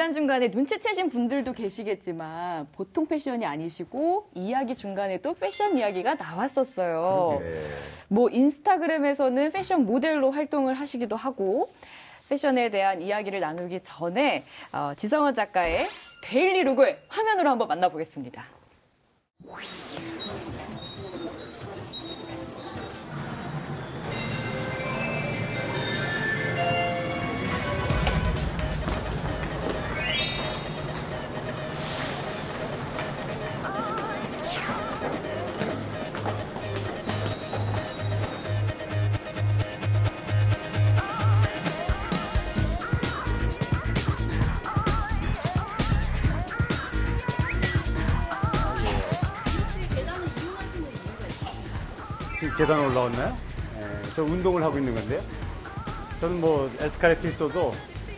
중간중간에 눈치채신 분들도 계시겠지만 보통 패션이 아니시고 이야기 중간에 또 패션 이야기가 나왔었어요. 뭐 인스타그램에서는 패션 모델로 활동을 하시기도 하고 패션에 대한 이야기를 나누기 전에 어, 지성원 작가의 daily look을 화면으로 한번 만나보겠습니다. 지금 계단 올라왔나요? 예, 저 운동을 하고 있는 건데요. 저는 뭐 에스카레이터 있어도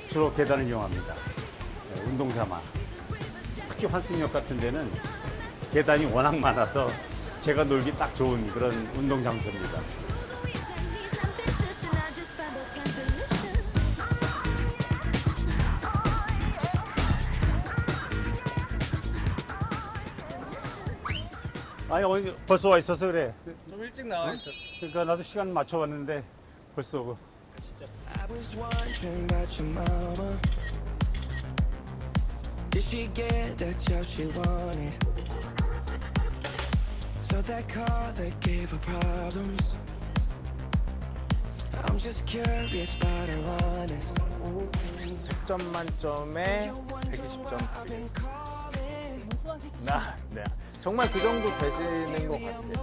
주로 계단을 이용합니다. 예, 운동 삼아. 특히 환승역 같은 데는 계단이 워낙 많아서 제가 놀기 딱 좋은 그런 운동 장소입니다. 아니 어디 벌써 와 있어서 그래. 좀 일찍 나와 있어. 그러니까 나도 시간 맞춰 왔는데 벌써 오고. I was wondering about your mama. Did she get the job she wanted? So that car that gave her problems. I'm just curious about her honest. 100점 만점에 120점. I've been calling. 나, 네. 정말 그 정도 되시는 것 같아요.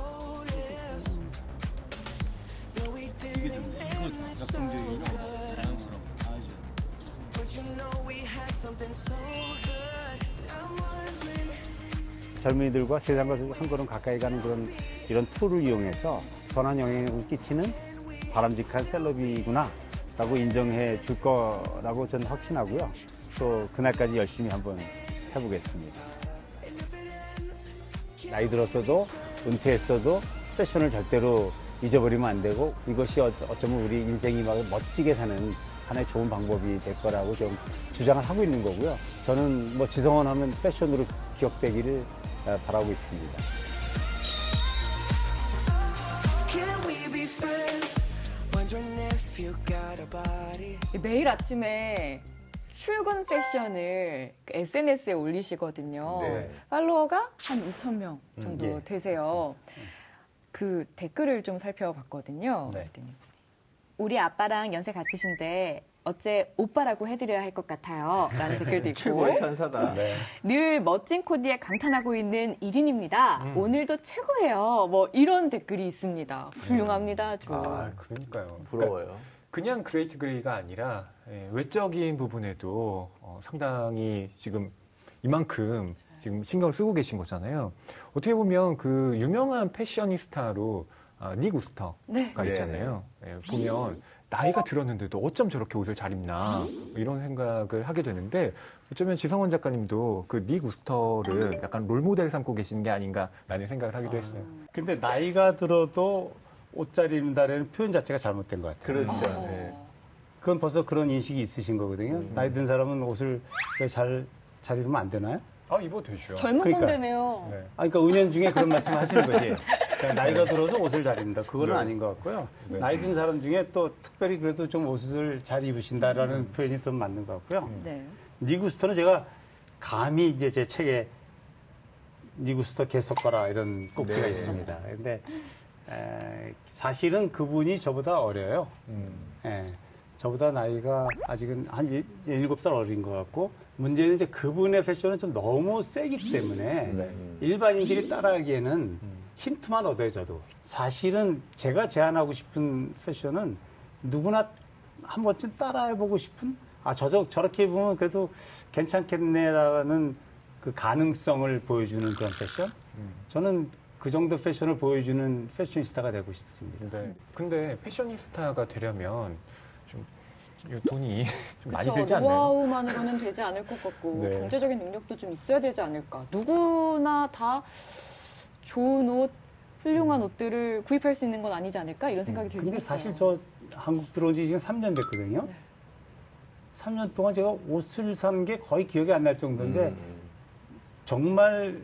젊은이들과 세상과 한 걸음 가까이 가는 그런 이런 툴을 이용해서 선한 영향을 끼치는 바람직한 셀럽이구나 라고 인정해 줄 거라고 저는 확신하고요. 또 그날까지 열심히 한번 해보겠습니다. 나이 들었어도 은퇴했어도 패션을 절대로 잊어버리면 안 되고 이것이 어- 어쩌면 우리 인생이 막 멋지게 사는 하나의 좋은 방법이 될 거라고 좀 주장을 하고 있는 거고요. 저는 뭐 지성원 하면 패션으로 기억되기를 어, 바라고 있습니다. 매일 아침에 출근 패션을 SNS에 올리시거든요. 네. 팔로워가 한 2천 명 정도 예, 되세요. 그 댓글을 좀 살펴봤거든요. 네. 우리 아빠랑 연세 같으신데 어째 오빠라고 해드려야 할 것 같아요. 라는 댓글도 있고 최고의 천사다. 늘 멋진 코디에 감탄하고 있는 1인입니다. 오늘도 최고예요. 뭐 이런 댓글이 있습니다. 훌륭합니다. 좀. 아, 그러니까요. 부러워요. 그 냥 그레이트 그레이가 아니라 예, 외적인 부분에도 어, 상당히 지금 이만큼 지금 신경을 쓰고 계신 거잖아요. 어떻게 보면 그 유명한 패셔니스타로 아, 닉 우스터가 네. 있잖아요. 예, 보면 나이가 들었는데도 어쩜 저렇게 옷을 잘 입나 이런 생각을 하게 되는데 어쩌면 지성언 작가님도 그 닉 우스터를 약간 롤모델 삼고 계시는 게 아닌가라는 생각을 하기도 했어요. 근데 나이가 들어도 옷 잘 입는다는 표현 자체가 잘못된 것 같아요. 그렇죠. 어. 네. 그건 벌써 그런 인식이 있으신 거거든요. 나이 든 사람은 옷을 왜 잘, 잘 입으면 안 되나요? 아, 입어도 되죠. 젊은 그러니까. 건데네요. 네. 아, 그러니까 은연 중에 그런 말씀 하시는 거지. 그러니까 나이가 들어서 옷을 잘 입는다. 그거는 네. 아닌 것 같고요. 네. 나이 든 사람 중에 또 특별히 그래도 좀 옷을 잘 입으신다라는 표현이 더 맞는 것 같고요. 네. 니구스터는 제가 감히 이제 제 책에 니구스터 개석거라 이런 꼭지가 네. 있습니다. 근데 에, 사실은 그분이 저보다 어려요. 음. 예, 저보다 나이가 아직은 한 17살 어린 것 같고 문제는 이제 그분의 패션은 좀 너무 세기 때문에 네. 일반인들이 따라하기에는 힌트만 얻어요, 저도. 사실은 제가 제안하고 싶은 패션은 누구나 한 번쯤 따라해보고 싶은 아, 저, 저, 저렇게 입으면 그래도 괜찮겠네라는 그 가능성을 보여주는 그런 패션? 저는 그 정도 패션을 보여주는 패셔니스타가 되고 싶습니다. 네. 근데 패셔니스타가 되려면 좀이 돈이 좀 많이 들지 않나요? 노하우만으로는 되지 않을 것 같고 네. 경제적인 능력도 좀 있어야 되지 않을까. 누구나 다 좋은 옷, 훌륭한 옷들을 구입할 수 있는 건 아니지 않을까 이런 생각이 들긴 근데 했어요. 사실 저 한국 들어온 지 지금 3년 됐거든요. 네. 3년 동안 제가 옷을 산 게 거의 기억이 안 날 정도인데 음. 정말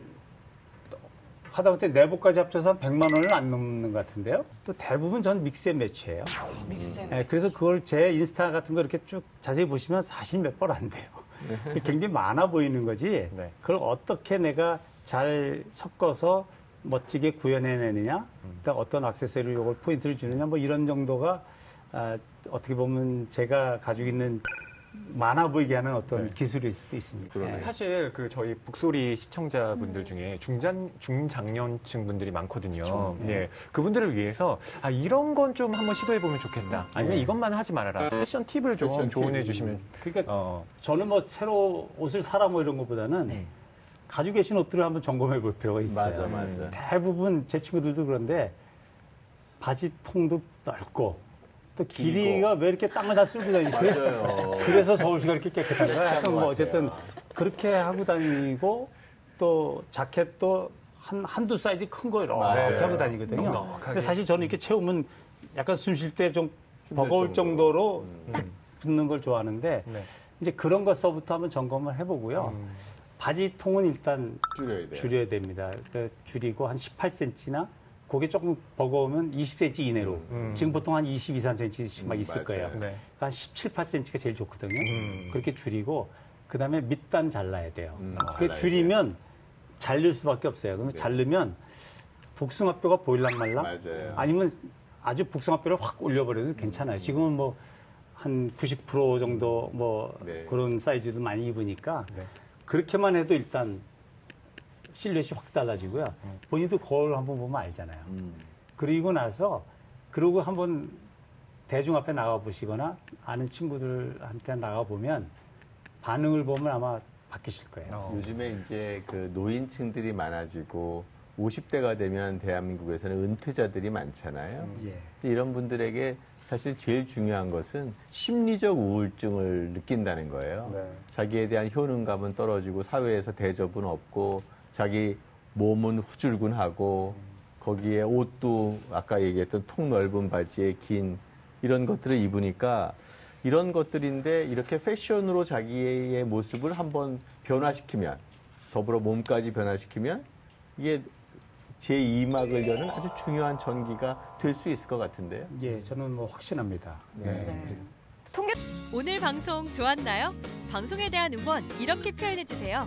하다못해 내복까지 합쳐서 한 100만 원을 안 넘는 것 같은데요. 또 대부분 전 믹스 앤 매치예요. 예, 그래서 그걸 제 인스타 같은 거 이렇게 쭉 자세히 보시면 사실 몇번안 돼요. 굉장히 많아 보이는 거지. 네. 그걸 어떻게 내가 잘 섞어서 멋지게 구현해내느냐, 그다음 어떤 액세서리 요걸 포인트를 주느냐, 뭐 이런 정도가 아, 어떻게 보면 제가 가지고 있는 많아 보이게 하는 어떤 네. 기술일 수도 있습니다. 그러네요. 예. 사실 그 저희 북소리 시청자분들 음. 중에 중장 중장년층 분들이 많거든요. 네. 그분들을 위해서 아 이런 건 좀 한번 시도해 보면 좋겠다. 아니면 네. 이것만 하지 말아라. 패션 팁을 좀 패션 조언해 팁. 주시면 그러니까 어 저는 뭐 새로 옷을 사라 뭐 이런 것보다는 네. 가지고 계신 옷들을 한번 점검해 볼 필요가 있어요. 맞아, 맞아. 대부분 제 친구들도 그런데 바지 통도 넓고 또 길이가 왜 이렇게 땅을 다 쓸고? 그래- 맞아요. 그래서 서울시가 이렇게 깨끗한 거야. 하여튼 뭐것 어쨌든. 그렇게 하고 다니고 또 자켓도 한, 한두 사이즈 큰 거 이렇게 맞아요. 하고 다니거든요. 근데 사실 저는 이렇게 채우면 약간 숨 쉴 때 좀 버거울 정도로. 정도로 탁 붙는 걸 좋아하는데 네. 이제 그런 것서부터 한번 점검을 해보고요. 바지 통은 일단 줄여야 돼요. 줄여야 됩니다. 그러니까 줄이고 한 18cm나 그게 조금 버거우면 20cm 이내로. 음. 지금 보통 한 22, 3cm씩 막 음, 있을. 거예요. 네. 그러니까 한 17, 8cm가 제일 좋거든요. 음. 그렇게 줄이고 그다음에 밑단 잘라야 돼요. 음, 그 잘라야 줄이면 잘릴 수밖에 없어요. 그러면 네. 자르면 복숭아뼈가 보일랑 말랑 맞아요. 아니면 아주 복숭아뼈를 확 올려버려도 괜찮아요. 지금은 뭐 한 90% 정도 뭐 네. 그런 사이즈도 많이 입으니까 네. 그렇게만 해도 일단 실루엣이 확 달라지고요. 본인도 거울 한번 보면 알잖아요. 음. 그리고 나서 그러고 한번 대중 앞에 나가 보시거나 아는 친구들한테 나가 보면 반응을 보면 아마 바뀌실 거예요. 어. 요즘에 이제 그 노인층들이 많아지고 50대가 되면 대한민국에서는 은퇴자들이 많잖아요. 예. 이런 분들에게 사실 제일 중요한 것은 심리적 우울증을 느낀다는 거예요. 네. 자기에 대한 효능감은 떨어지고 사회에서 대접은 없고 자기 몸은 후줄근하고 거기에 옷도 아까 얘기했던 통 넓은 바지에 긴 이런 것들을 입으니까 이런 것들인데 이렇게 패션으로 자기의 모습을 한번 변화시키면 더불어 몸까지 변화시키면 이게 제2막을 여는 아주 중요한 전기가 될 수 있을 것 같은데요. 예, 저는 뭐 확신합니다. 네. 오늘 방송 좋았나요? 방송에 대한 응원 이렇게 표현해 주세요.